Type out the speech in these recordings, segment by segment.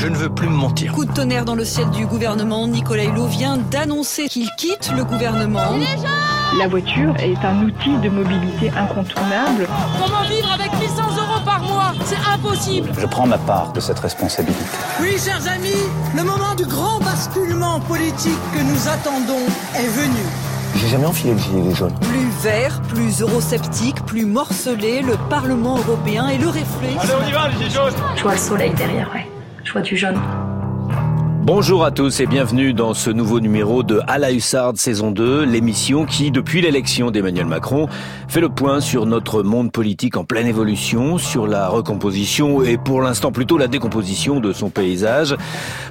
Je ne veux plus me mentir. Coup de tonnerre dans le ciel du gouvernement. Nicolas Hulot vient d'annoncer qu'il quitte le gouvernement. La voiture est un outil de mobilité incontournable. Comment vivre avec 800 euros par mois? C'est impossible Je prends ma part de cette responsabilité. Oui, chers amis, le moment du grand basculement politique que nous attendons est venu. J'ai jamais enfilé le gilet jaune. Plus vert, plus eurosceptique, plus morcelé, le Parlement européen et le reflet. Allez, on y va, le gilet jaune Je vois le soleil derrière, ouais. Je vois du jaune. Bonjour à tous et bienvenue dans ce nouveau numéro de À la Hussarde saison 2, l'émission qui, depuis l'élection d'Emmanuel Macron, fait le point sur notre monde politique en pleine évolution, sur la recomposition et pour l'instant plutôt la décomposition de son paysage,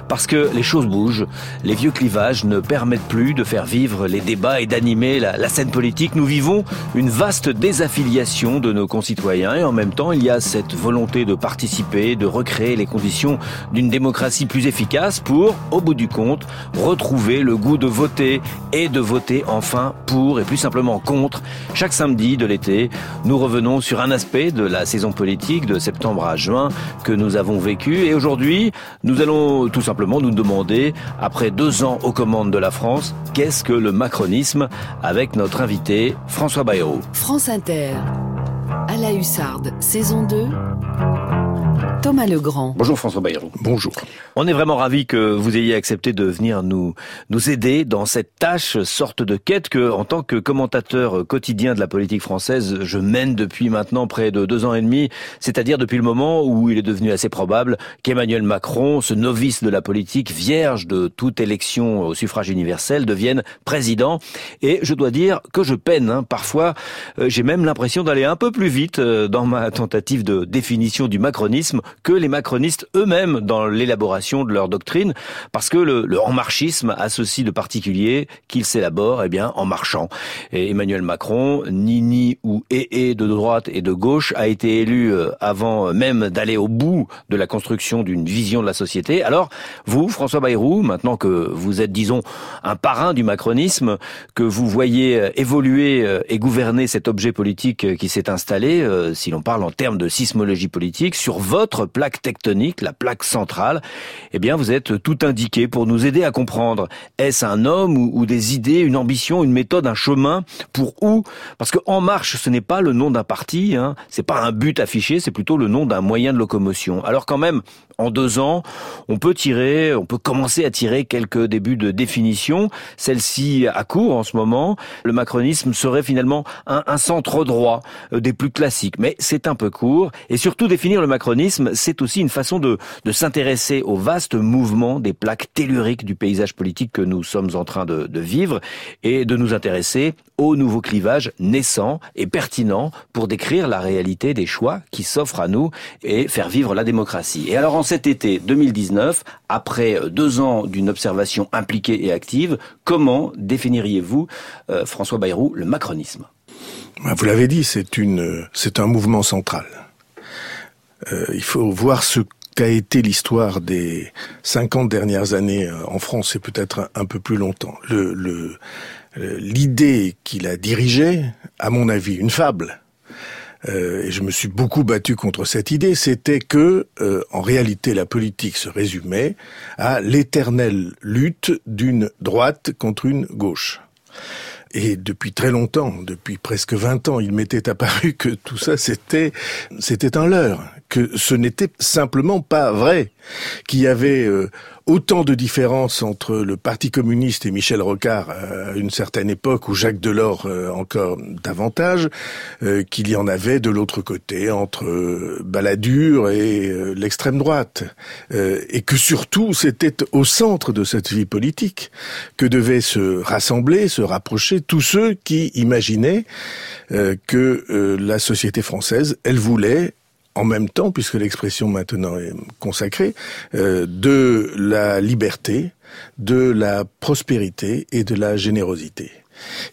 parce que les choses bougent, les vieux clivages ne permettent plus de faire vivre les débats et d'animer la, la scène politique. Nous vivons une vaste désaffiliation de nos concitoyens et en même temps il y a cette volonté de participer, de recréer les conditions d'une démocratie plus efficace pour au bout du compte, retrouver le goût de voter et de voter enfin pour et plus simplement contre. Chaque samedi de l'été, nous revenons sur un aspect de la saison politique de septembre à juin que nous avons vécu et aujourd'hui, nous allons tout simplement nous demander, après deux ans aux commandes de la France, qu'est-ce que le macronisme avec notre invité François Bayrou. France Inter, à la Hussarde, saison 2. Thomas Legrand. Bonjour François Bayrou. Bonjour. On est vraiment ravis que vous ayez accepté de venir nous nous aider dans cette tâche, sorte de quête que, en tant que commentateur quotidien de la politique française, je mène depuis maintenant près de deux ans et demi, c'est-à-dire depuis le moment où il est devenu assez probable qu'Emmanuel Macron, ce novice de la politique, vierge de toute élection au suffrage universel, devienne président. Et je dois dire que je peine. Hein. Parfois, euh, j'ai même l'impression d'aller un peu plus vite euh, dans ma tentative de définition du macronisme que les macronistes eux-mêmes dans l'élaboration de leur doctrine, parce que le, le en-marchisme a ceci de particulier qu'il s'élabore eh bien en marchant. Et Emmanuel Macron, ni ou et de droite et de gauche, a été élu euh, avant même d'aller au bout de la construction d'une vision de la société. Alors, vous, François Bayrou, maintenant que vous êtes, disons, un parrain du macronisme, que vous voyez euh, évoluer euh, et gouverner cet objet politique qui s'est installé, si l'on parle en termes de sismologie politique, sur votre plaque tectonique, la plaque centrale, eh bien vous êtes tout indiqué pour nous aider à comprendre. Est-ce un homme ou, des idées, une ambition, une méthode, un chemin pour où? Parce que En Marche, ce n'est pas le nom d'un parti, hein, c'est pas un but affiché, c'est plutôt le nom d'un moyen de locomotion. Alors quand même, en deux ans, on peut tirer, on peut commencer à tirer quelques débuts de définition. Celle-ci à court en ce moment. Le macronisme serait finalement un, centre droit euh, des plus classiques, mais c'est un peu court. Et surtout définir le macronisme, c'est aussi une façon de, de s'intéresser au vaste mouvement des plaques telluriques du paysage politique que nous sommes en train de, vivre et de nous intéresser aux nouveaux clivages naissants et pertinents pour décrire la réalité des choix qui s'offrent à nous et faire vivre la démocratie. Et alors en cet été 2019, après deux ans d'une observation impliquée et active, comment définiriez-vous, euh, François Bayrou, le macronisme? Vous l'avez dit, c'est une, c'est un mouvement central. Euh, il faut voir ce qu'a été l'histoire des 50 dernières années euh, en France et peut-être un, peu plus longtemps. Le, le, euh, l'idée qu'il a dirigée, à mon avis, une fable, euh, et je me suis beaucoup battu contre cette idée, c'était que, en réalité, la politique se résumait à l'éternelle lutte d'une droite contre une gauche. Et depuis très longtemps, depuis presque 20 ans, il m'était apparu que tout ça c'était c'était un leurre, que ce n'était simplement pas vrai, qu'il y avait euh, autant de différences entre le Parti communiste et Michel Rocard euh, à une certaine époque, ou Jacques Delors euh, encore davantage, qu'il y en avait de l'autre côté entre Balladur et l'extrême droite, et que surtout c'était au centre de cette vie politique que devaient se rassembler, se rapprocher tous ceux qui imaginaient que la société française, elle voulait en même temps, puisque l'expression maintenant est consacrée, euh, de la liberté, de la prospérité et de la générosité.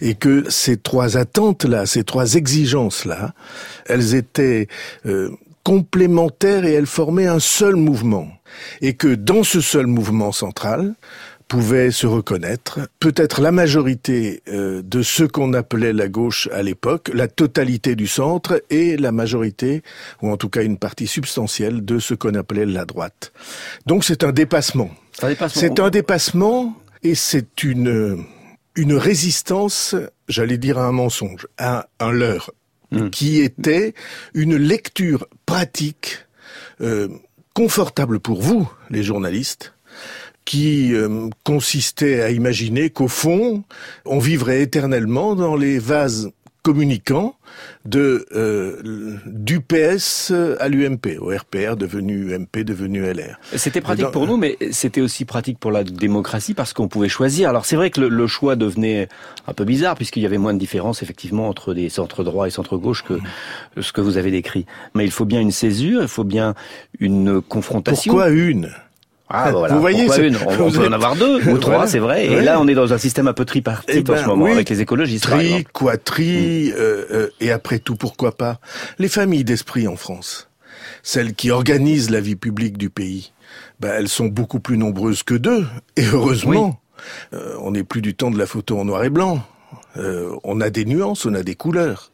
Et que ces trois attentes-là, ces trois exigences-là, elles étaient euh, complémentaires et elles formaient un seul mouvement. Et que dans ce seul mouvement central, pouvaient se reconnaître. Peut-être la majorité euh, de ceux qu'on appelait la gauche à l'époque, la totalité du centre et la majorité, ou en tout cas une partie substantielle de ce qu'on appelait la droite. Donc c'est un dépassement. C'est un dépassement et c'est une une résistance, j'allais dire à un mensonge, à un leurre, hmm. qui était une lecture pratique euh, confortable pour vous, les journalistes, qui euh, consistait à imaginer qu'au fond, on vivrait éternellement dans les vases communicants de euh, du PS à l'UMP, au RPR devenu UMP, devenu LR. C'était pratique pour nous, mais c'était aussi pratique pour la démocratie parce qu'on pouvait choisir. Alors c'est vrai que le, choix devenait un peu bizarre puisqu'il y avait moins de différence effectivement entre des centres droits et centres gauche que ce que vous avez décrit. Mais il faut bien une césure, il faut bien une confrontation. Pourquoi une? Ah, voilà. Vous voyez, une on, peut en avoir deux ou trois, c'est vrai. Et là, on est dans un système un peu tripartite eh en ce ben moment avec les écologistes. Tri, quatri, mm. euh, euh, et après tout, pourquoi pas les familles d'esprit en France, celles qui organisent la vie publique du pays, ben, elles sont beaucoup plus nombreuses que deux. Et heureusement, euh, on n'est plus du temps de la photo en noir et blanc. Euh, on a des nuances, on a des couleurs.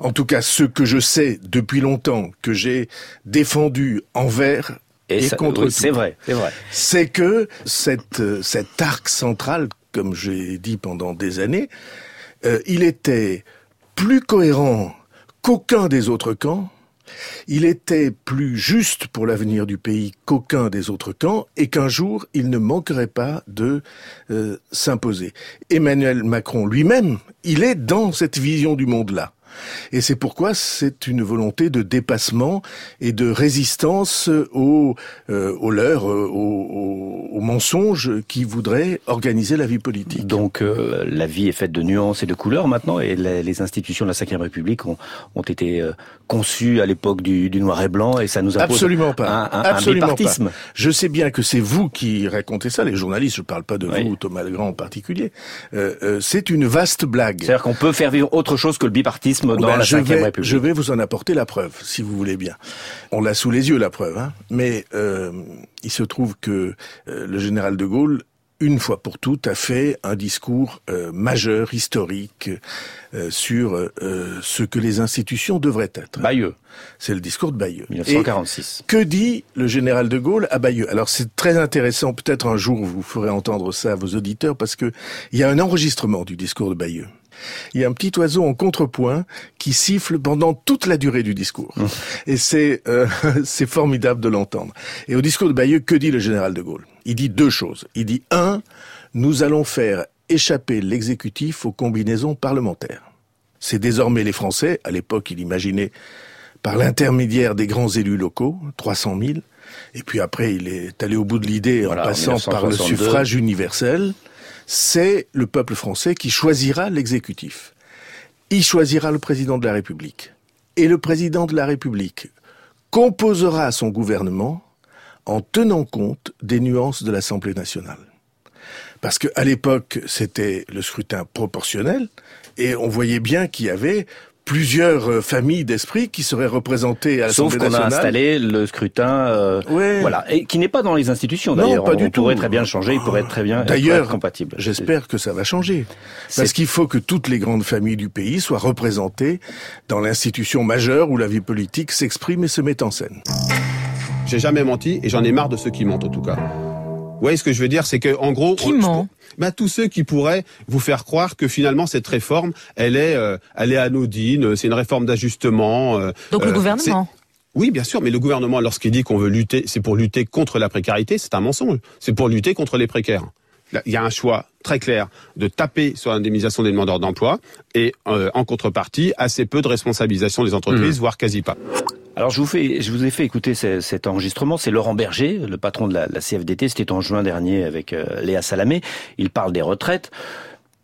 En tout cas, ce que je sais depuis longtemps, que j'ai défendu envers et, contre C'est vrai, c'est vrai. C'est que cette, euh, cet arc central, comme j'ai dit pendant des années, euh, il était plus cohérent qu'aucun des autres camps. Il était plus juste pour l'avenir du pays qu'aucun des autres camps et qu'un jour il ne manquerait pas de euh, s'imposer. Emmanuel Macron lui-même, il est dans cette vision du monde-là. Et c'est pourquoi c'est une volonté de dépassement et de résistance aux, euh, aux leurres, euh, aux, aux, mensonges qui voudraient organiser la vie politique. Donc euh, la vie est faite de nuances et de couleurs maintenant, et les, institutions de la Ve République ont, ont été euh, conçues à l'époque du, du, noir et blanc, et ça nous impose Absolument pas. un, un, Absolument un pas. Je sais bien que c'est vous qui racontez ça, les journalistes, je parle pas de vous, Thomas Legrand en particulier. c'est une vaste blague. C'est-à-dire qu'on peut faire vivre autre chose que le bipartisme dans ben, la je vais, République. Je vais vous en apporter la preuve, si vous voulez bien. On l'a sous les yeux, la preuve. Hein. Mais euh, il se trouve que euh, le général de Gaulle une fois pour toutes, a fait un discours euh, majeur, historique, euh, sur euh, ce que les institutions devraient être. Bayeux. C'est le discours de Bayeux. 1946. Et que dit le général de Gaulle à Bayeux? Alors c'est très intéressant, peut-être un jour vous ferez entendre ça à vos auditeurs, parce que il y a un enregistrement du discours de Bayeux il y a un petit oiseau en contrepoint qui siffle pendant toute la durée du discours. Mmh. Et c'est euh, c'est formidable de l'entendre. Et au discours de Bayeux, que dit le général de Gaulle? Il dit deux choses. Il dit un, nous allons faire échapper l'exécutif aux combinaisons parlementaires. C'est désormais les Français, à l'époque il imaginait par l'intermédiaire des grands élus locaux, 300 000, et puis après il est allé au bout de l'idée en passant par le suffrage universel, c'est le peuple français qui choisira l'exécutif. Il choisira le président de la République. Et le président de la République composera son gouvernement en tenant compte des nuances de l'Assemblée nationale. Parce qu'à l'époque, c'était le scrutin proportionnel, et on voyait bien qu'il y avait plusieurs euh, familles d'esprit qui seraient représentées à l'Assemblée nationale. Sauf qu'on a installé le scrutin, euh, voilà, et qui n'est pas dans les institutions d'ailleurs. pas du tout. pourrait très bien changer, il pourrait très bien d'ailleurs, être compatible. J'espère que ça va changer, parce qu'il faut que toutes les grandes familles du pays soient représentées dans l'institution majeure où la vie politique s'exprime et se met en scène. J'ai jamais menti et j'en ai marre de ceux qui mentent en tout cas. Vous voyez ce que je veux dire, c'est que en gros, qui ment? bah, tous ceux qui pourraient vous faire croire que finalement cette réforme, elle est, euh, elle est anodine, c'est une réforme d'ajustement. Euh, Donc le euh, gouvernement. Oui, bien sûr, mais le gouvernement, lorsqu'il dit qu'on veut lutter, c'est pour lutter contre la précarité, c'est un mensonge. C'est pour lutter contre les précaires. Il y a un choix très clair de taper sur l'indemnisation des demandeurs d'emploi et en contrepartie assez peu de responsabilisation des entreprises, mmh. voire quasi pas. Alors je vous fais, je vous ai fait écouter cet enregistrement. C'est Laurent Berger, le patron de la, CFDT. C'était en juin dernier avec euh, Léa Salamé. Il parle des retraites.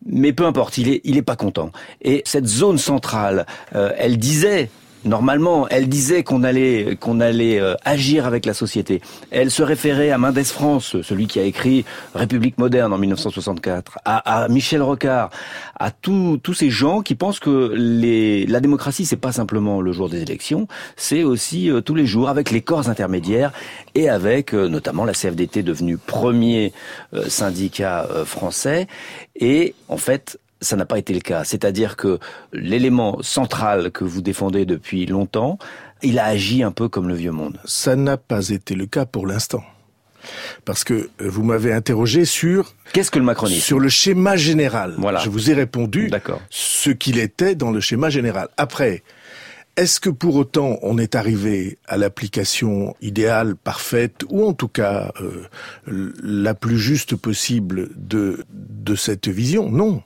Mais peu importe, il est, il est pas content. Et cette zone centrale, euh, elle disait normalement, elle disait qu'on allait qu'on allait euh, agir avec la société. Elle se référait à Mendes France, celui qui a écrit République moderne en 1964, à, à Michel Rocard, à tous tous ces gens qui pensent que les, la démocratie c'est pas simplement le jour des élections, c'est aussi euh, tous les jours avec les corps intermédiaires et avec euh, notamment la CFDT devenue premier syndicat français et en fait ça n'a pas été le cas. C'est-à-dire que l'élément central que vous défendez depuis longtemps, il a agi un peu comme le vieux monde. Ça n'a pas été le cas pour l'instant. Parce que euh, vous m'avez interrogé sur qu'est-ce que le macronisme? Sur le schéma général. Voilà. Je vous ai répondu ce qu'il était dans le schéma général. Après, est-ce que pour autant on est arrivé à l'application idéale, parfaite, ou en tout cas euh, la plus juste possible de de cette vision? Non.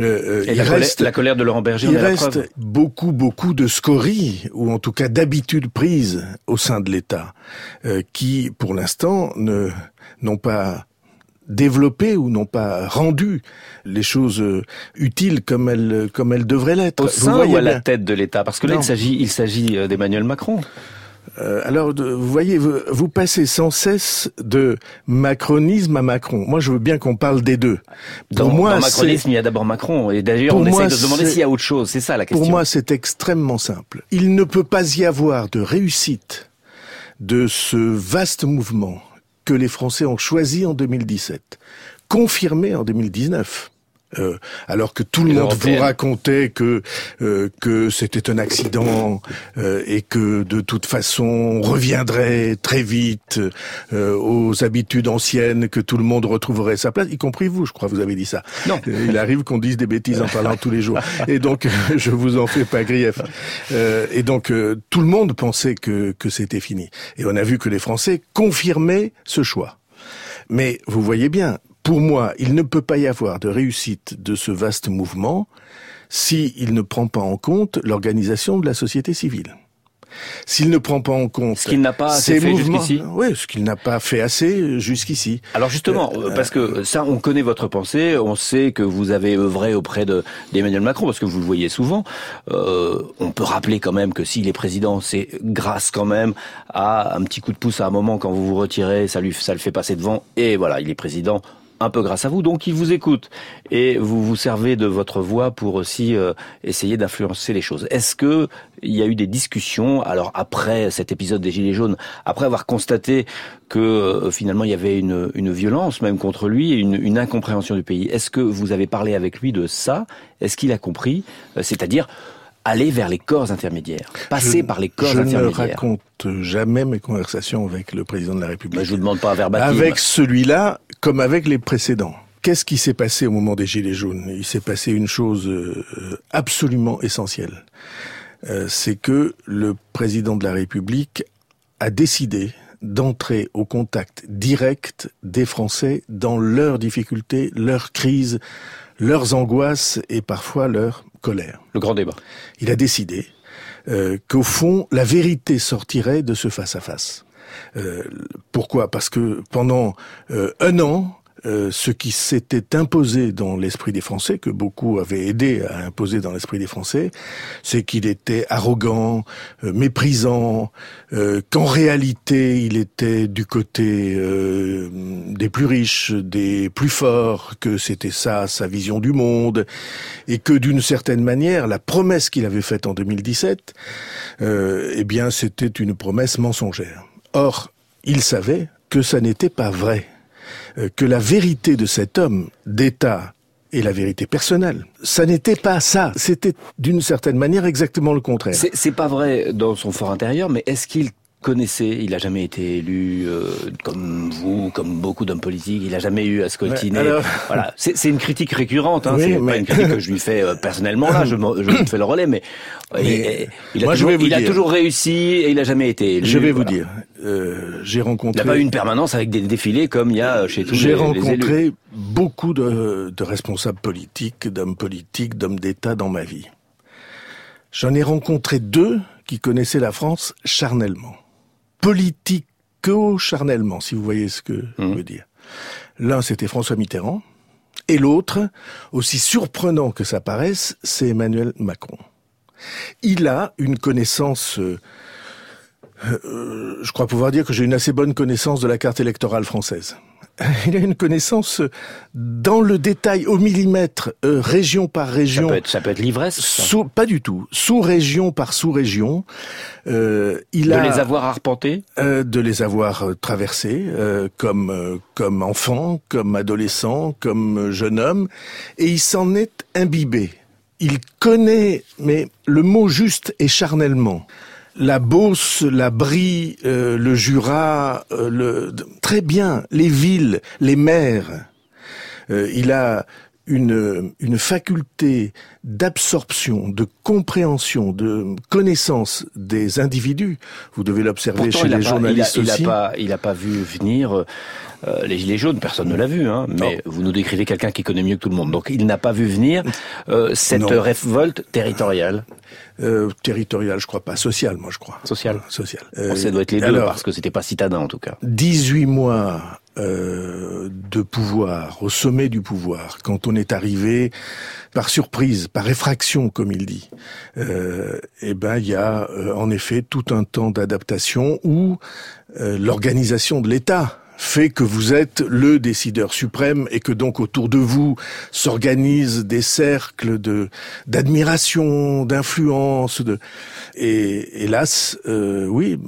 Euh, Et il la, reste, colère, la colère de Laurent Berger. Il reste beaucoup, beaucoup de scories, ou en tout cas d'habitudes prises au sein de l'État, euh, qui, pour l'instant, ne n'ont pas développé ou n'ont pas rendu les choses euh, utiles comme elles comme elles devraient l'être. Au sein ou à la tête de l'État? Parce que là, il s'agit il s'agit d'Emmanuel Macron. Euh, alors, vous voyez, vous, passez sans cesse de macronisme à Macron. Moi, je veux bien qu'on parle des deux. Pour dans, moi, dans macronisme, il y a d'abord Macron. Et d'ailleurs, on essaie de se demander s'il y a autre chose. C'est ça la question. Pour moi, c'est extrêmement simple. Il ne peut pas y avoir de réussite de ce vaste mouvement que les Français ont choisi en 2017, confirmé en 2019 euh, alors que tout le monde vous racontait que euh, que c'était un accident euh, et que de toute façon on reviendrait très vite aux habitudes anciennes, que tout le monde retrouverait sa place, y compris vous, je crois, vous avez dit ça. Non. il arrive qu'on dise des bêtises en parlant tous les jours, et donc je vous en fais pas grief. et donc tout le monde pensait que que c'était fini, et on a vu que les Français confirmaient ce choix. Mais vous voyez bien, pour moi, il ne peut pas y avoir de réussite de ce vaste mouvement s'il ne prend pas en compte l'organisation de la société civile. S'il ne prend pas en compte ce qu'il n'a pas assez fait jusqu'ici, oui, ce qu'il n'a pas fait assez jusqu'ici. Alors justement, euh, parce que ça, on connaît votre pensée, on sait que vous avez œuvré auprès de d'Emmanuel Macron, parce que vous le voyez souvent. Euh, on peut rappeler quand même que s'il est président, c'est grâce quand même à un petit coup de pouce à un moment quand vous vous retirez, ça lui, ça le fait passer devant, et voilà, il est président un peu grâce à vous. Donc il vous écoute et vous vous servez de votre voix pour aussi euh, essayer d'influencer les choses. Est-ce que il y a eu des discussions alors après cet épisode des gilets jaunes, après avoir constaté que euh, finalement il y avait une, une, violence même contre lui une, une incompréhension du pays. Est-ce que vous avez parlé avec lui de ça? Est-ce qu'il a compris? Euh, C'est-à-dire aller vers les corps intermédiaires, passer par les corps intermédiaires. Je ne raconte jamais mes conversations avec le président de la République. Je je vous demande pas un verbatim. Avec celui-là, comme avec les précédents. Qu'est-ce qui s'est passé au moment des Gilets jaunes? Il s'est passé une chose euh, absolument essentielle. Euh, c'est que le président de la République a décidé d'entrer au contact direct des Français dans leurs difficultés, leurs crises, leurs angoisses et parfois leurs Le grand débat. Il a décidé euh, qu'au fond, la vérité sortirait de ce face-à-face. Euh, pourquoi? Parce que pendant euh, un an, euh, ce qui s'était imposé dans l'esprit des Français, que beaucoup avaient aidé à imposer dans l'esprit des Français, c'est qu'il était arrogant, euh, méprisant, euh, qu'en réalité il était du côté des plus riches, des plus forts, que c'était ça sa vision du monde, et que d'une certaine manière la promesse qu'il avait faite en 2017, eh bien c'était une promesse mensongère. Or, il savait que ça n'était pas vrai euh, que la vérité de cet homme d'État et la vérité personnelle. Ça n'était pas ça. C'était d'une certaine manière exactement le contraire. C'est pas vrai dans son fort intérieur, mais est-ce qu'il connaissait, il n'a jamais été élu euh, comme vous, comme beaucoup d'hommes politiques, il n'a jamais eu à se Voilà, c'est une critique récurrente, hein, c'est pas une critique que je lui fais euh, personnellement là, je, me, je fais le relais, mais, il, a, toujours, il a toujours réussi et il n'a jamais été élu. Je vais vous dire, euh, j'ai rencontré... Il n'a pas eu une permanence avec des défilés comme il y a chez tous les J'ai rencontré beaucoup de, de responsables politiques, d'hommes politiques, d'hommes d'État dans ma vie. J'en ai rencontré deux qui connaissaient la France charnellement politico-charnellement, si vous voyez ce que je mmh. veux dire. L'un, c'était François Mitterrand, et l'autre, aussi surprenant que ça paraisse, c'est Emmanuel Macron. Il a une connaissance euh, euh, je crois pouvoir dire que j'ai une assez bonne connaissance de la carte électorale française. Il a une connaissance dans le détail, au millimètre, euh, région par région. Ça peut être, ça peut être l'ivresse. Sous, pas du tout. Sous-région par sous-région. Euh, il de a, les avoir arpentés? Euh, De les avoir euh, traversés, euh, comme, comme enfant, comme adolescent, comme jeune homme. Et il s'en est imbibé. Il connaît, mais le mot juste est charnellement la Beauce, la Brie, euh, le Jura, euh, le... très bien, les villes, les mers. Euh, il a une, une faculté d'absorption, de compréhension, de connaissance des individus. Vous devez l'observer chez les journalistes il aussi. Il n'a pas, il a pas vu venir euh, les Gilets jaunes, personne ne l'a vu, hein, mais vous nous décrivez quelqu'un qui connaît mieux que tout le monde. Donc il n'a pas vu venir euh, cette non. révolte territoriale. Euh, territoriale, je crois pas. Sociale, moi, je crois. Sociale. Sociale. Euh, ça doit être les deux, alors, parce que c'était pas citadin, en tout cas. 18 mois euh, de pouvoir, au sommet du pouvoir, quand on est arrivé par surprise, par effraction, comme il dit, euh, eh ben il y a euh, en effet tout un temps d'adaptation où euh, l'organisation de l'État fait que vous êtes le décideur suprême et que donc autour de vous s'organisent des cercles de d'admiration, d'influence, de et hélas, euh, oui,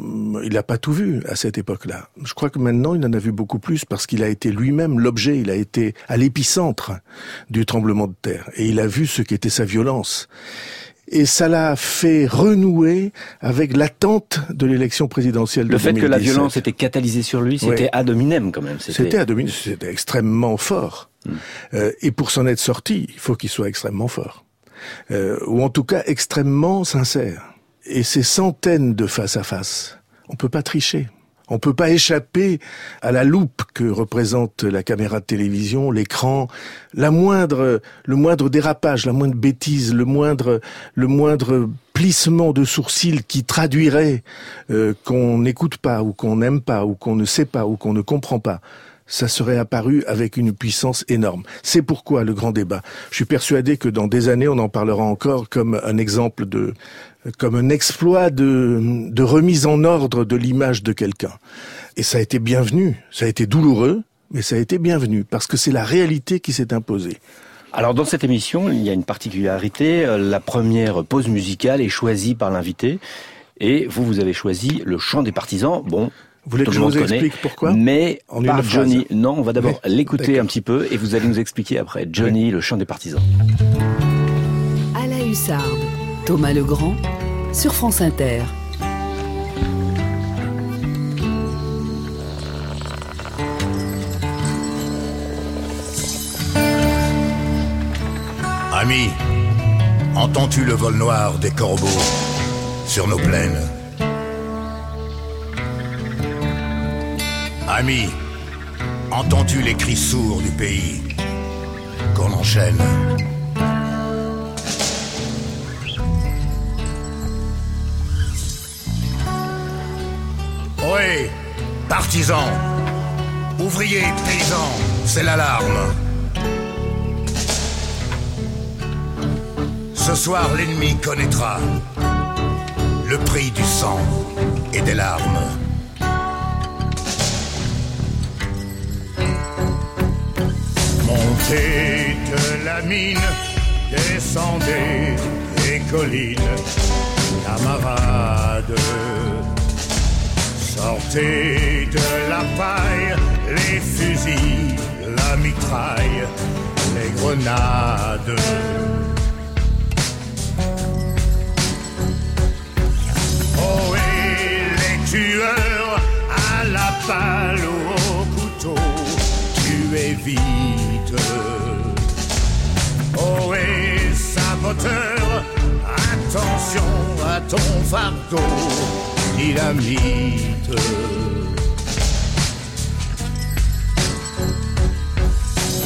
il n'a pas tout vu à cette époque-là. Je crois que maintenant il en a vu beaucoup plus parce qu'il a été lui-même l'objet, il a été à l'épicentre du tremblement de terre et il a vu ce qu'était sa violence et ça l'a fait renouer avec l'attente de l'élection présidentielle de Le fait 2017. que la violence était catalysée sur lui, c'était Oui. ad hominem quand même. C'était à dominer, c'était extrêmement fort. Euh, et pour s'en être sorti, il faut qu'il soit extrêmement fort. Euh, ou en tout cas extrêmement sincère. Et ces centaines de face à face, on peut pas tricher. On peut pas échapper à la loupe que représente la caméra de télévision, l'écran, la moindre, le moindre dérapage, la moindre bêtise, le moindre, le moindre plissement de sourcils qui traduirait euh, qu'on n'écoute pas ou qu'on n'aime pas ou qu'on ne sait pas ou qu'on ne comprend pas ça serait apparu avec une puissance énorme. C'est pourquoi le grand débat. Je suis persuadé que dans des années, on en parlera encore comme un exemple de, comme un exploit de, de remise en ordre de l'image de quelqu'un. Et ça a été bienvenu. Ça a été douloureux, mais ça a été bienvenu parce que c'est la réalité qui s'est imposée. Alors dans cette émission, il y a une particularité. La première pause musicale est choisie par l'invité. Et vous, vous avez choisi le chant des partisans. Bon, Vous voulez tout que je vous connaît, explique pourquoi mais En phrase. Johnny. Non, on va d'abord l'écouter un petit peu et vous allez nous expliquer après. Johnny, le chant des partisans. À la hussarde, Thomas Legrand sur France Inter. Ami, entends-tu le vol noir des corbeaux sur nos plaines? Ami, entends-tu les cris sourds du pays qu'on enchaîne? Oui, partisans, ouvriers, paysans, c'est l'alarme. Ce soir, l'ennemi connaîtra le prix du sang et des larmes. Montez de la mine, descendez des collines, camarades. Sortez de la paille, les fusils, la mitraille, les grenades. Oh et les tueurs à la balle ou au couteau, tuez vite. Oh et saboteur, attention à ton fardeau,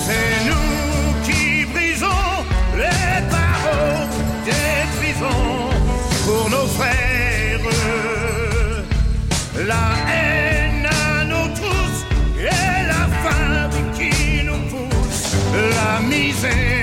C'est nous qui brisons les barreaux des prisons pour nos frères. La haine à nous tous et la faim qui nous pousse, la misère.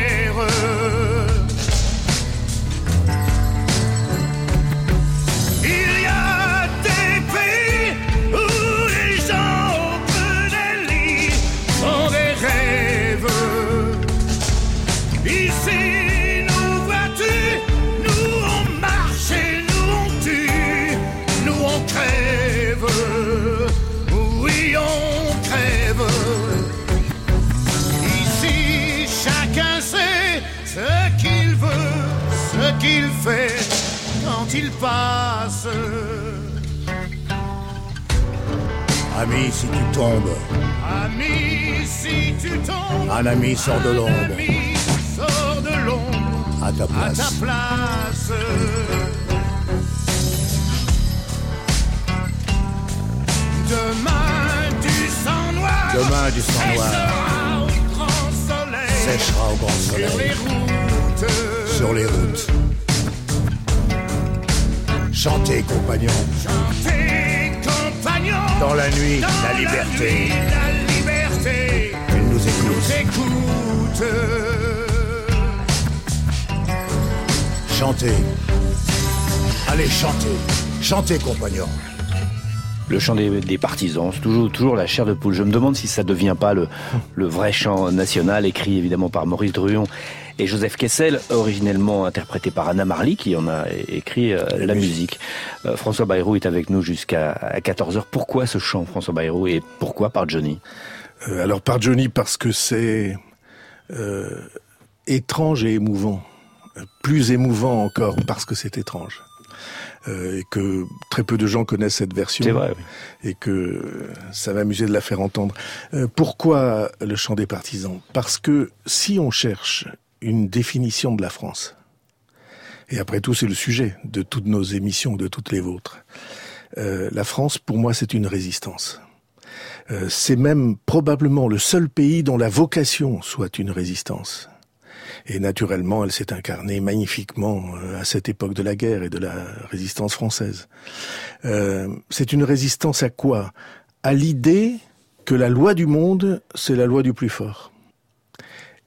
Il passe. Ami, si tu tombes, Ami, si tu tombes, un ami sort de l'ombre ami, sors de l'ombre à ta à place. ta place. Demain du sang noir. Demain du sang noir au grand soleil. séchera au grand Sur les routes. sur les routes. Chantez, compagnons, Chantez, compagnons. dans la nuit, Dans la nuit, liberté. la liberté Elle nous nous écoute. Chantez. Allez, chantez. Chantez, compagnons. Le chant des, des partisans, c'est toujours, toujours la chair de poule. Je me demande si ça devient pas le, le vrai chant national, écrit évidemment par Maurice Druon et Joseph Kessel, originellement interprété par Anna Marly, qui en a écrit euh, la musique. Euh, François Bayrou est avec nous jusqu'à 14h. Pourquoi ce chant, François Bayrou, et pourquoi par Johnny? Euh, alors par Johnny parce que c'est euh, étrange et émouvant. Plus émouvant encore parce que c'est étrange. Euh, et que très peu de gens connaissent cette version. C'est vrai, oui. Et que ça va m'amuser de la faire entendre. Euh, pourquoi le chant des partisans? Parce que si on cherche une définition de la France, et après tout c'est le sujet de toutes nos émissions, de toutes les vôtres, euh, la France pour moi c'est une résistance. Euh, c'est même probablement le seul pays dont la vocation soit une résistance. Et naturellement, elle s'est incarnée magnifiquement euh, à cette époque de la guerre et de la résistance française. C'est une résistance à quoi? À l'idée que la loi du monde, c'est la loi du plus fort.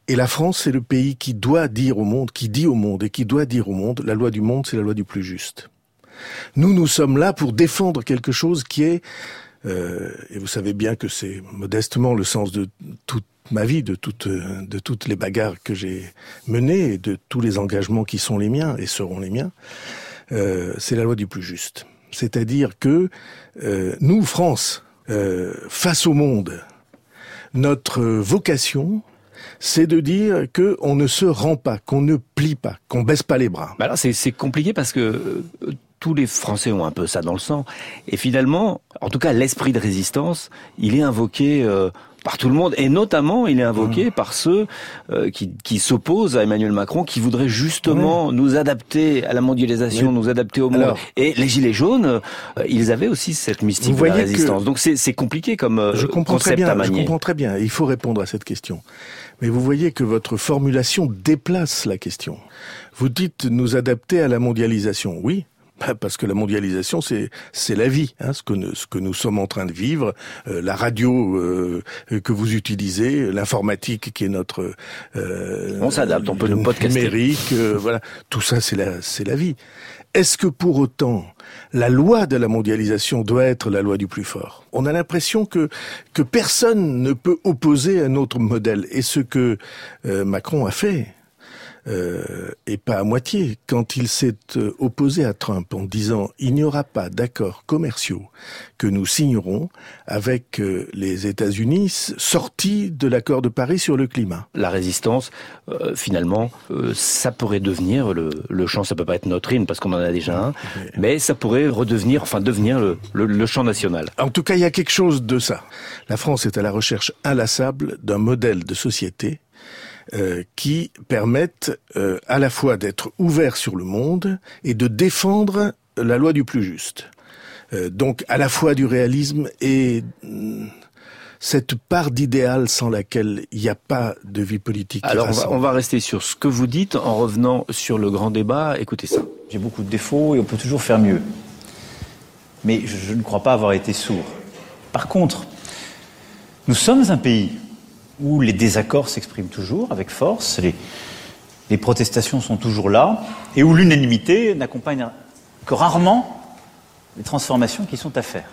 Et la France, c'est le pays qui doit dire au monde, qui dit au monde et qui doit dire au monde, la loi du monde, c'est la loi du plus juste. Nous, nous sommes là pour défendre quelque chose qui est euh, et vous savez bien que c'est modestement le sens de toute ma vie, de toutes, de toutes les bagarres que j'ai menées et de tous les engagements qui sont les miens et seront les miens. Euh, c'est la loi du plus juste. C'est-à-dire que euh, nous, France, euh, face au monde, notre vocation, c'est de dire que on ne se rend pas, qu'on ne plie pas, qu'on baisse pas les bras. Bah c'est c'est compliqué parce que euh, tous les Français ont un peu ça dans le sang. Et finalement, en tout cas, l'esprit de résistance, il est invoqué euh, par tout le monde, et notamment, il est invoqué par ceux euh, qui, qui s'opposent à Emmanuel Macron, qui voudraient justement nous adapter à la mondialisation, nous adapter au monde. Alors- et les Gilets jaunes, euh, ils avaient aussi cette mystique de la résistance. Donc c'est c'est compliqué comme euh, Je comprends très concept bien. à Je manier. comprends très bien. Il faut répondre à cette question. Mais vous voyez que votre formulation déplace la question. Vous dites nous adapter à la mondialisation. Oui. bah, Parce que la mondialisation, c'est c'est la vie, hein, ce que nous, ce que nous sommes en train de vivre, euh, la radio euh, que vous utilisez, l'informatique qui est notre euh, On s'adapte, on peut le podcaster. numérique, euh, voilà, tout ça c'est la c'est la vie. Est-ce que pour autant la loi de la mondialisation doit être la loi du plus fort? On a l'impression que que personne ne peut opposer un autre modèle. Et ce que euh, Macron a fait, euh, et pas à moitié, quand il s'est euh, opposé à Trump en disant il n'y aura pas d'accords commerciaux que nous signerons avec euh, les États-Unis sortis de l'accord de Paris sur le climat. la résistance, euh, finalement, euh, ça pourrait devenir le, le chant. Ça peut pas être notre hymne parce qu'on en a déjà un, mais ça pourrait redevenir, enfin devenir le, le, le chant national. En tout cas, il y a quelque chose de ça. La France est à la recherche inlassable d'un modèle de société euh, qui permette euh, à la fois d'être ouvert sur le monde et de défendre la loi du plus juste. Euh, donc à la fois du réalisme et mm, cette part d'idéal sans laquelle il n'y a pas de vie politique. Alors on va, rassemble. on va rester sur ce que vous dites en revenant sur le grand débat. Écoutez ça. J'ai beaucoup de défauts et on peut toujours faire mieux. Mais je, je ne crois pas avoir été sourd. Par contre, nous sommes un pays où les désaccords s'expriment toujours avec force, les, protestations sont toujours là, et où l'unanimité n'accompagne que rarement les transformations qui sont à faire.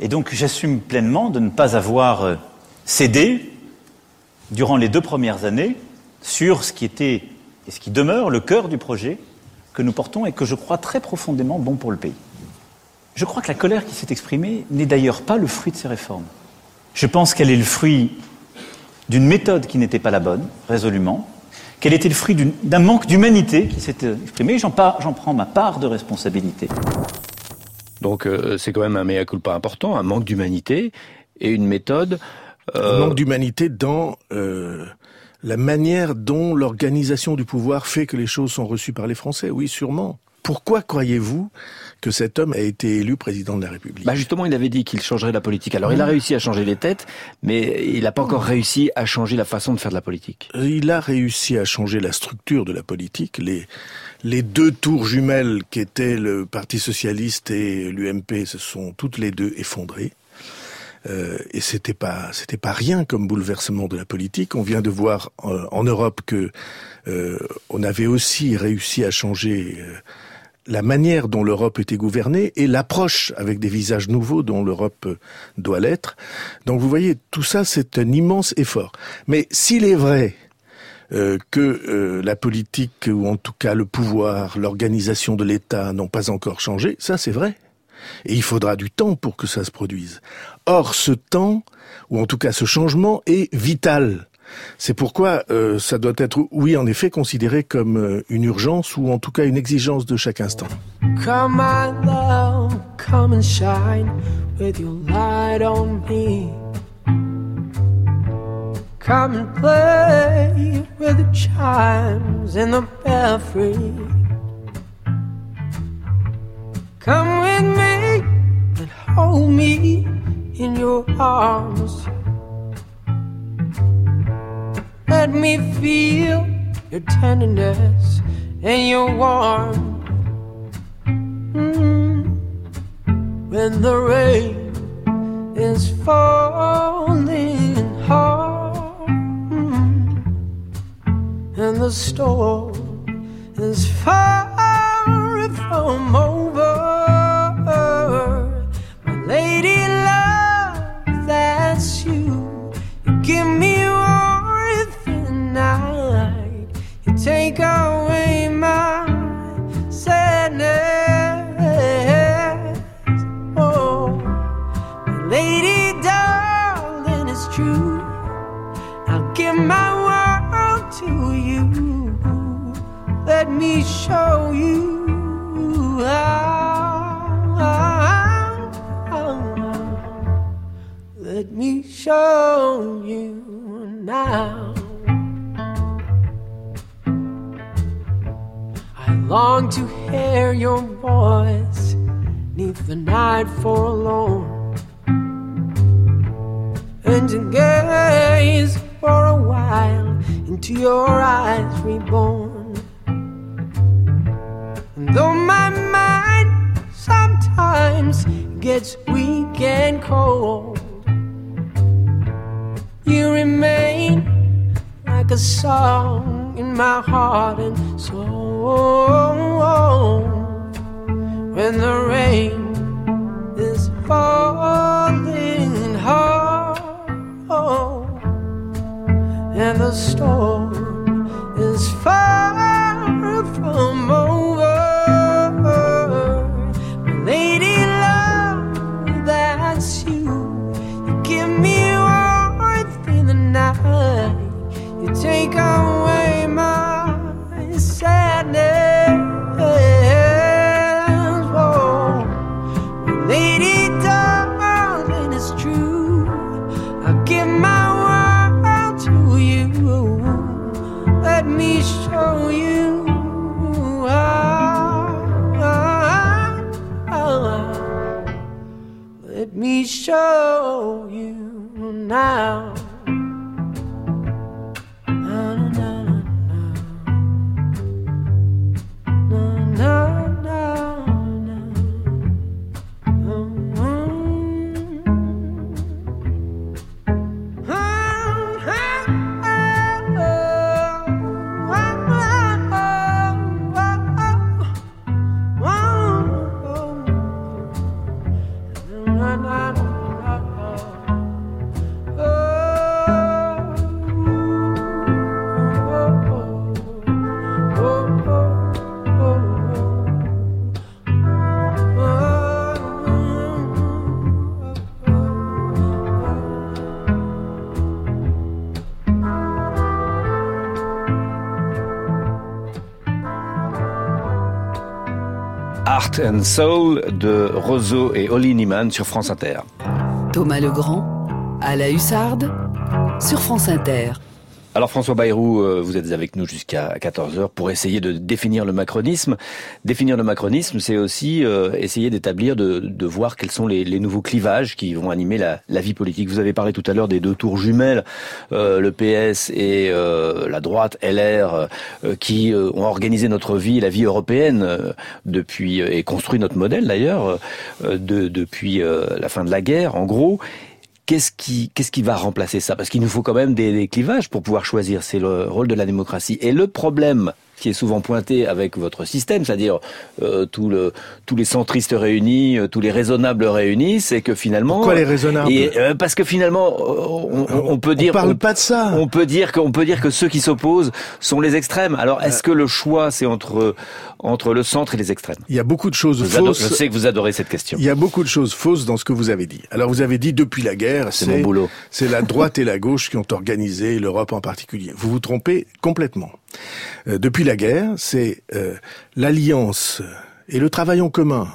Et donc j'assume pleinement de ne pas avoir euh, cédé durant les deux premières années sur ce qui était et ce qui demeure le cœur du projet que nous portons et que je crois très profondément bon pour le pays. Je crois que la colère qui s'est exprimée n'est d'ailleurs pas le fruit de ces réformes. Je pense qu'elle est le fruit d'une méthode qui n'était pas la bonne, résolument, qu'elle était le fruit d'un manque d'humanité qui s'était exprimé. J'en prends ma part de responsabilité. Donc euh, c'est quand même un mea culpa important, un manque d'humanité et une méthode. euh, Un manque d'humanité dans euh, la manière dont l'organisation du pouvoir fait que les choses sont reçues par les Français. Oui, sûrement. Pourquoi croyez-vous que cet homme a été élu président de la République Bah justement, il avait dit qu'il changerait la politique. Alors il a réussi à changer les têtes, mais il n'a pas encore réussi à changer la façon de faire de la politique. Il a réussi à changer la structure de la politique. Les, les deux tours jumelles qui étaient le Parti socialiste et l'UMP se sont toutes les deux effondrées. Euh, et c'était pas c'était pas rien comme bouleversement de la politique. On vient de voir euh, en Europe que euh, on avait aussi réussi à changer euh, la manière dont l'Europe était gouvernée et l'approche avec des visages nouveaux dont l'Europe euh, doit l'être. Donc vous voyez, tout ça c'est un immense effort. Mais s'il est vrai euh, que euh, la politique, ou en tout cas le pouvoir, l'organisation de l'État n'ont pas encore changé, ça c'est vrai. Et il faudra du temps pour que ça se produise. Or, ce temps, ou en tout cas ce changement, est vital. C'est pourquoi euh, ça doit être, oui, en effet, considéré comme euh, une urgence ou en tout cas une exigence de chaque instant. Come, my love, come and shine with your light on me. Come and play with the chimes in the belfry. Come with me and hold me in your arms. Let me feel your tenderness and your warmth. Mm. When the rain is falling hard mm. and the storm is far from over, my lady love, that's you. You give me me show you how. Let me show you now. I long to hear your voice neath the night forlorn and to gaze for a while into your eyes reborn. Though my mind sometimes gets weak and cold, you remain like a song in my heart and soul. When the rain is falling hard and the storm is far from And Soul de Roseau et Oli Niemann sur France Inter. Thomas Legrand, à la Hussarde, sur France Inter. Alors François Bayrou, euh, vous êtes avec nous jusqu'à 14h pour essayer de définir le macronisme. Définir le macronisme, c'est aussi euh, essayer d'établir, de, de, voir quels sont les, nouveaux clivages qui vont animer la, vie politique. Vous avez parlé tout à l'heure des deux tours jumelles, euh, le PS et la droite LR, qui ont organisé notre vie, la vie européenne depuis et construit notre modèle d'ailleurs de, depuis la fin de la guerre, en gros. Qu'est-ce qui, qu'est-ce qui va remplacer ça? Parce qu'il nous faut quand même des, des clivages pour pouvoir choisir. C'est le rôle de la démocratie. Et le problème qui est souvent pointé avec votre système, c'est-à-dire euh, tout le, tous les centristes réunis, euh, tous les raisonnables réunis, c'est que finalement. Pourquoi les raisonnables et, euh, Parce que finalement, on, on, on peut dire. On parle pas de ça. On peut dire qu'on peut dire que ceux qui s'opposent sont les extrêmes. Alors, est-ce que le choix c'est entre entre le centre et les extrêmes? Il y a beaucoup de choses vous fausses. Je sais que vous adorez cette question. Il y a beaucoup de choses fausses dans ce que vous avez dit. Alors, vous avez dit depuis la guerre, c'est mon boulot. C'est la droite et la gauche qui ont organisé l'Europe en particulier. Vous vous trompez complètement. Euh, depuis la guerre, c'est euh, l'alliance et le travail en commun,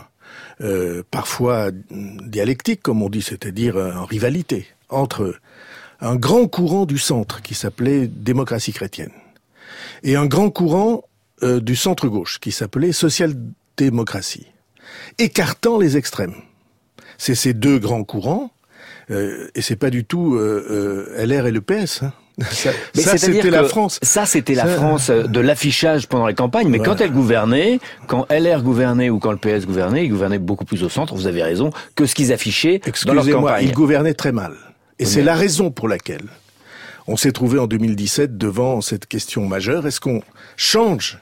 euh, parfois dialectique, comme on dit, c'est-à-dire en rivalité, entre un grand courant du centre qui s'appelait démocratie chrétienne et un grand courant du centre-gauche qui s'appelait social-démocratie, écartant les extrêmes. C'est ces deux grands courants, et c'est pas du tout LR et le PS. Hein. Ça, ça c'était la France. Ça, c'était la France de l'affichage pendant les campagnes. Mais voilà. quand elle gouvernait, quand LR gouvernait ou quand le PS gouvernait, ils gouvernaient beaucoup plus au centre. Vous avez raison que ce qu'ils affichaient dans leur campagne. Ils gouvernaient très mal. Et c'est la raison pour laquelle on s'est trouvé en 2017 devant cette question majeure. Est-ce qu'on change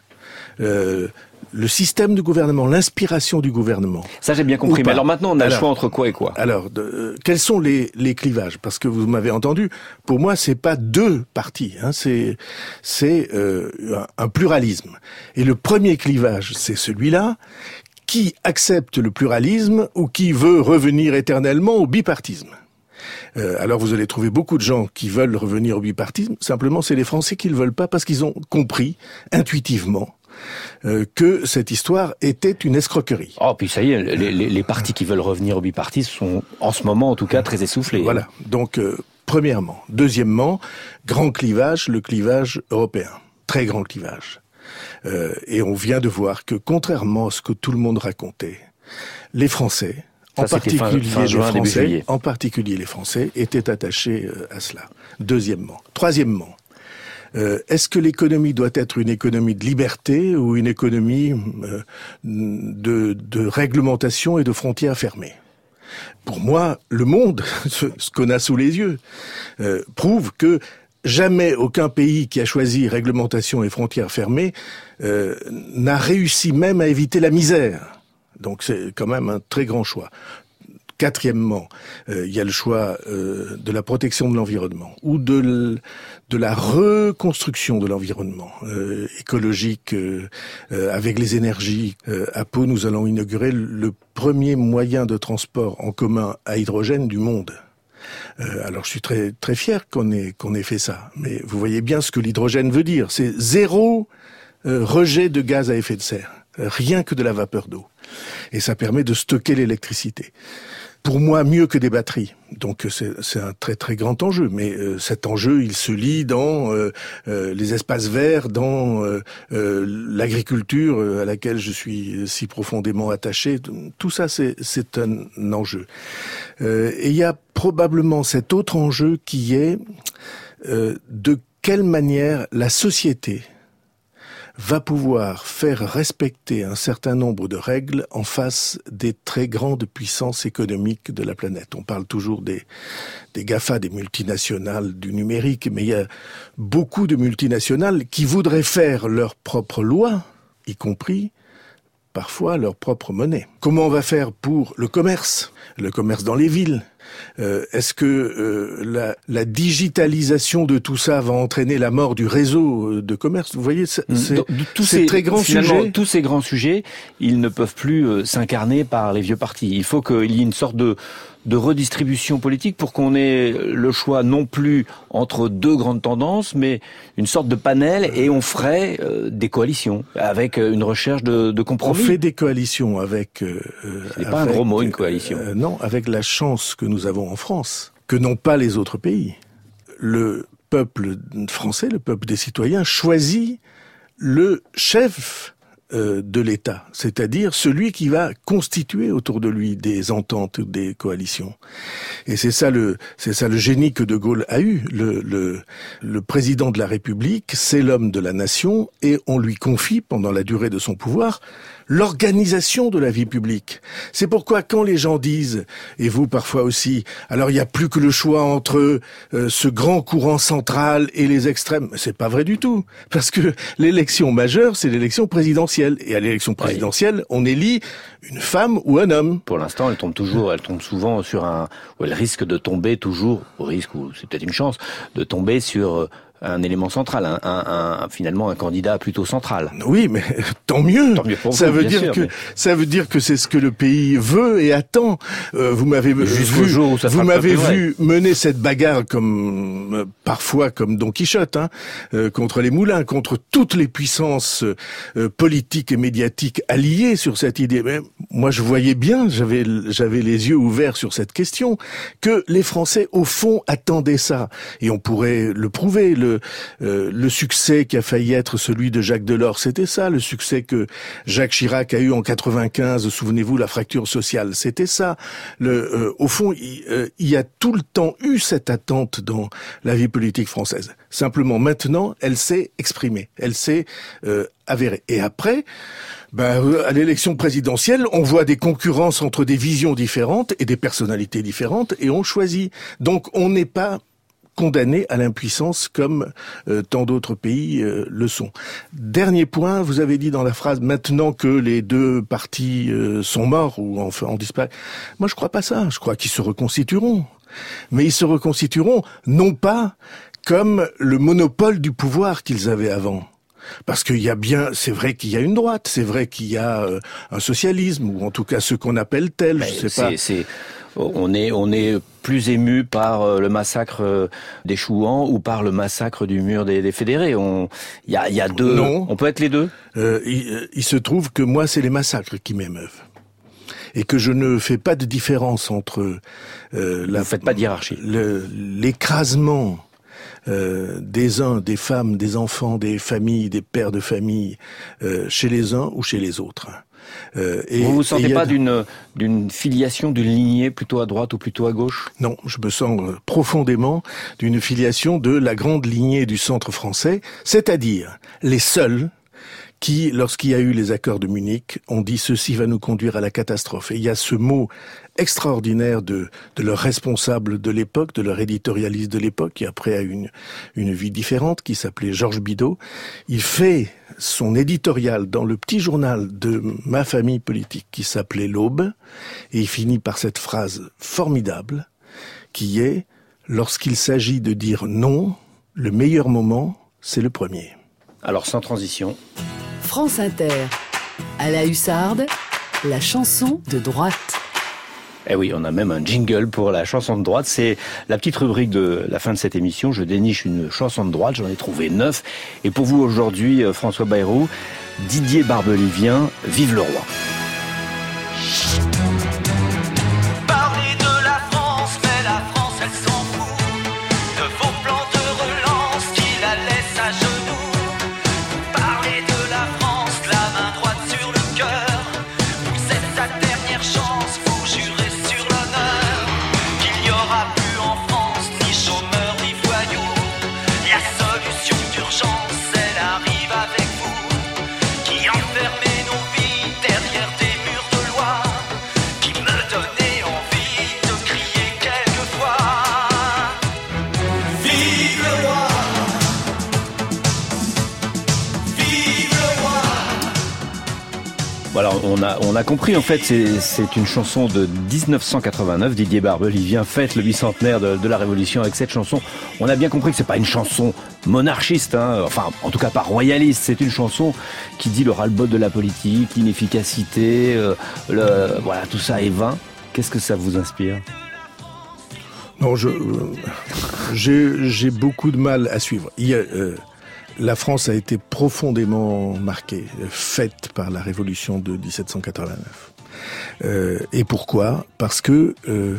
euh, le système de gouvernement, l'inspiration du gouvernement. Ça j'ai bien compris. Mais alors maintenant on a alors, le choix entre quoi et quoi? Alors de, euh, quels sont les, les clivages? Parce que vous m'avez entendu. Pour moi c'est pas deux partis. Hein, c'est c'est euh, un, un pluralisme. Et le premier clivage c'est celui-là qui accepte le pluralisme ou qui veut revenir éternellement au bipartisme? Euh, alors vous allez trouver beaucoup de gens qui veulent revenir au bipartisme. Simplement, c'est les Français qui ne le veulent pas parce qu'ils ont compris intuitivement euh, que cette histoire était une escroquerie. Oh, puis ça y est, les, les, les partis qui veulent revenir au bipartisme sont, en ce moment en tout cas, très essoufflés. Voilà. Donc, euh, premièrement. Deuxièmement, grand clivage, le clivage européen. Très grand clivage. Euh, et on vient de voir que, contrairement à ce que tout le monde racontait, les Français, en particulier, fin, fin juin, les Français, en particulier les Français, étaient attachés euh, à cela. Deuxièmement. Troisièmement, euh, est-ce que l'économie doit être une économie de liberté ou une économie euh, de, réglementation et de frontières fermées? Pour moi, le monde, ce, ce qu'on a sous les yeux, euh, prouve que jamais aucun pays qui a choisi réglementation et frontières fermées euh, n'a réussi même à éviter la misère. Donc c'est quand même un très grand choix. Quatrièmement, euh, il y a le choix euh, de la protection de l'environnement ou de, la reconstruction de l'environnement euh, écologique avec les énergies. à Pau, nous allons inaugurer le premier moyen de transport en commun à hydrogène du monde. Alors je suis très très fier qu'on ait qu'on ait fait ça. Mais vous voyez bien ce que l'hydrogène veut dire. C'est zéro rejet de gaz à effet de serre, rien que de la vapeur d'eau. Et ça permet de stocker l'électricité. Pour moi, mieux que des batteries. Donc c'est un très très grand enjeu. Mais euh, cet enjeu, il se lit dans euh, euh, les espaces verts, dans l'agriculture à laquelle je suis si profondément attaché. Tout ça, c'est un enjeu. et il y a probablement cet autre enjeu qui est de quelle manière la société va pouvoir faire respecter un certain nombre de règles en face des très grandes puissances économiques de la planète. On parle toujours des, GAFA, des multinationales du numérique, mais il y a beaucoup de multinationales qui voudraient faire leurs propres lois, y compris parfois leur propre monnaie. Comment on va faire pour le commerce, le commerce dans les villes euh, Est-ce que euh, la, la, digitalisation de tout ça va entraîner la mort du réseau de commerce? Vous voyez, c'est tous ces très grands sujets. Tous ces grands sujets, ils ne peuvent plus euh, s'incarner par les vieux partis. Il faut qu'il y ait une sorte de de redistribution politique pour qu'on ait le choix non plus entre deux grandes tendances, mais une sorte de panel et on ferait euh, des coalitions avec euh, une recherche de, de On compromis. fait des coalitions avec. euh, C'est pas un gros mot, une coalition. euh, non, avec la chance que nous avons en France, que n'ont pas les autres pays. Le peuple français, le peuple des citoyens, choisit le chef de l'État, c'est-à-dire celui qui va constituer autour de lui des ententes, des coalitions. Et c'est ça le, c'est ça le génie que De Gaulle a eu. Le, le, le président de la République, c'est l'homme de la nation, et on lui confie pendant la durée de son pouvoir l'organisation de la vie publique. C'est pourquoi quand les gens disent, et vous parfois aussi, alors il n'y a plus que le choix entre euh, ce grand courant central et les extrêmes, c'est pas vrai du tout, parce que l'élection majeure, c'est l'élection présidentielle, et à l'élection présidentielle, on élit une femme ou un homme. Pour l'instant, elle tombe toujours, elle tombe souvent sur un, ou elle risque de tomber toujours, au risque, ou c'est peut-être une chance, de tomber sur euh, un élément central, un, un- un- finalement un candidat plutôt central. Oui, mais tant mieux. Tant mieux pour ça vous, veut dire sûr, que mais- ça veut dire que c'est ce que le pays veut et attend. Euh, vous m'avez vu, jour où ça vous m'avez vu mener cette bagarre comme euh, parfois comme Don Quichotte hein, euh, contre les moulins, contre toutes les puissances euh, politiques et médiatiques alliées sur cette idée. Mais moi, je voyais bien, j'avais j'avais les yeux ouverts sur cette question que les Français au fond attendaient ça et on pourrait le prouver. Le euh, le succès qui a failli être celui de Jacques Delors, c'était ça. Le succès que Jacques Chirac a eu en 95, souvenez-vous, la fracture sociale, c'était ça. Le, euh, au fond, il, euh, il y a tout le temps eu cette attente dans la vie politique française. Simplement, maintenant, elle s'est exprimée, elle s'est euh, avérée. Et après, ben, à l'élection présidentielle, on voit des concurrences entre des visions différentes et des personnalités différentes, et on choisit. Donc, on n'est pas condamnés à l'impuissance comme euh, tant d'autres pays euh, le sont. Dernier point, vous avez dit dans la phrase maintenant que les deux partis euh, sont morts ou enfin ont disparu. Moi je crois pas ça, je crois qu'ils se reconstitueront. Mais ils se reconstitueront non pas comme le monopole du pouvoir qu'ils avaient avant. Parce qu'il y a bien, c'est vrai qu'il y a une droite, c'est vrai qu'il y a euh, un socialisme, ou en tout cas ce qu'on appelle tel, je sais pas. On est, on est plus ému par euh, le massacre euh, des Chouans ou par le massacre du mur des, des fédérés. On, il y a, il y a deux. Non. On peut être les deux? Euh, il, il se trouve que moi, c'est les massacres qui m'émeuvent. Et que je ne fais pas de différence entre euh, la, Vous faites pas de hiérarchie. l'écrasement euh, des uns, des femmes, des enfants, des familles, des pères de famille, euh, chez les uns ou chez les autres. Euh, et- vous sentez a pas d'une filiation, d'une lignée plutôt à droite ou plutôt à gauche? Non, je me sens euh, profondément d'une filiation de la grande lignée du centre français, c'est-à-dire les seuls qui, lorsqu'il y a eu les accords de Munich, ont dit ceci va nous conduire à la catastrophe. Et il y a ce mot extraordinaire de, de leur responsable de l'époque, de leur éditorialiste de l'époque, qui après a une, une vie différente, qui s'appelait Georges Bidault. Il fait son éditorial dans le petit journal de ma famille politique qui s'appelait L'Aube, et il finit par cette phrase formidable qui est lorsqu'il s'agit de dire non, le meilleur moment, c'est le premier. Alors sans transition. France Inter. À la hussarde, la chanson de droite. Eh oui, on a même un jingle pour la chanson de droite. C'est la petite rubrique de la fin de cette émission. Je déniche une chanson de droite. J'en ai trouvé neuf. Et pour vous aujourd'hui, euh, François Bayrou, Didier Barbelivien, Vive le roi. On a, compris en fait, c'est une chanson de 1989. Didier Barbelivien fête le bicentenaire de, la Révolution avec cette chanson. On a bien compris que c'est pas une chanson monarchiste, hein, enfin en tout cas pas royaliste. C'est une chanson qui dit le ras-le-bol de la politique, l'inefficacité, euh, voilà tout ça est vain. Qu'est-ce que ça vous inspire? Non, je, euh, j'ai, beaucoup de mal à suivre. Il euh, la France a été profondément marquée, faite par la révolution de 1789. Euh, et pourquoi? Parce que euh,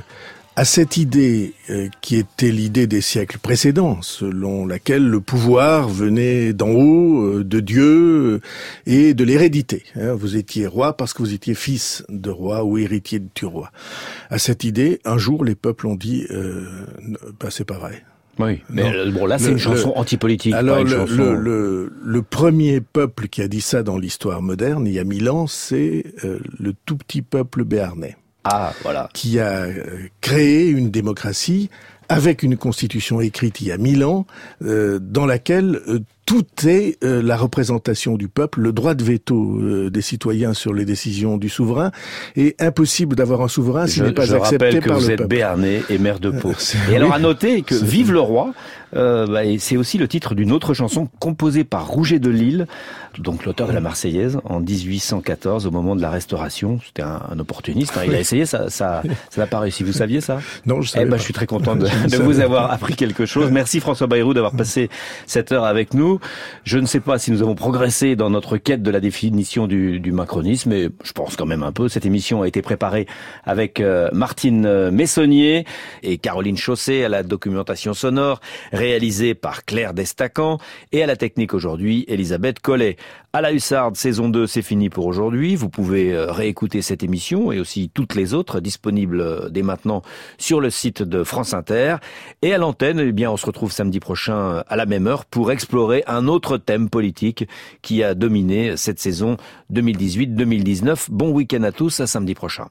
à cette idée euh, qui était l'idée des siècles précédents, selon laquelle le pouvoir venait d'en haut, euh, de Dieu euh, et de l'hérédité. hein. Vous étiez roi parce que vous étiez fils de roi ou héritier du roi. À cette idée, un jour, les peuples ont dit euh, bah, c'est pas vrai. Oui, mais Non. bon, là, c'est une chanson antipolitique. Alors le, chanson... le, le, le premier peuple qui a dit ça dans l'histoire moderne, il y a mille ans, c'est euh, le tout petit peuple béarnais. Ah, voilà. Qui a euh, créé une démocratie avec une constitution écrite il y a mille ans, euh, dans laquelle euh, tout est euh, la représentation du peuple, le droit de veto euh, des citoyens sur les décisions du souverain, et impossible d'avoir un souverain s'il n'est pas je accepté rappelle que par vous le êtes peuple. béarnais et maire de Pau. Et alors à noter que Vive le roi, euh, bah, et c'est aussi le titre d'une autre chanson composée par Rouget de Lille, donc l'auteur de la Marseillaise, en 1814 au moment de la Restauration. C'était un, un opportuniste. hein. Il a essayé, ça, ça, ça n'a pas réussi. Vous saviez ça? Non, je Eh savais ben, pas. je suis très content de, vous avoir appris quelque chose. Merci François Bayrou d'avoir passé cette heure avec nous. Je ne sais pas si nous avons progressé dans notre quête de la définition du, du macronisme, mais je pense quand même un peu. Cette émission a été préparée avec euh, Martine euh, Messonnier et Caroline Chausset à la documentation sonore, réalisée par Claire Destacan et à la technique aujourd'hui, Elisabeth Collet. À la Hussarde, saison 2, c'est fini pour aujourd'hui. Vous pouvez euh, réécouter cette émission et aussi toutes les autres disponibles dès maintenant sur le site de France Inter. Et à l'antenne, eh bien, on se retrouve samedi prochain à la même heure pour explorer un autre thème politique qui a dominé cette saison 2018-2019. Bon week-end à tous, à samedi prochain.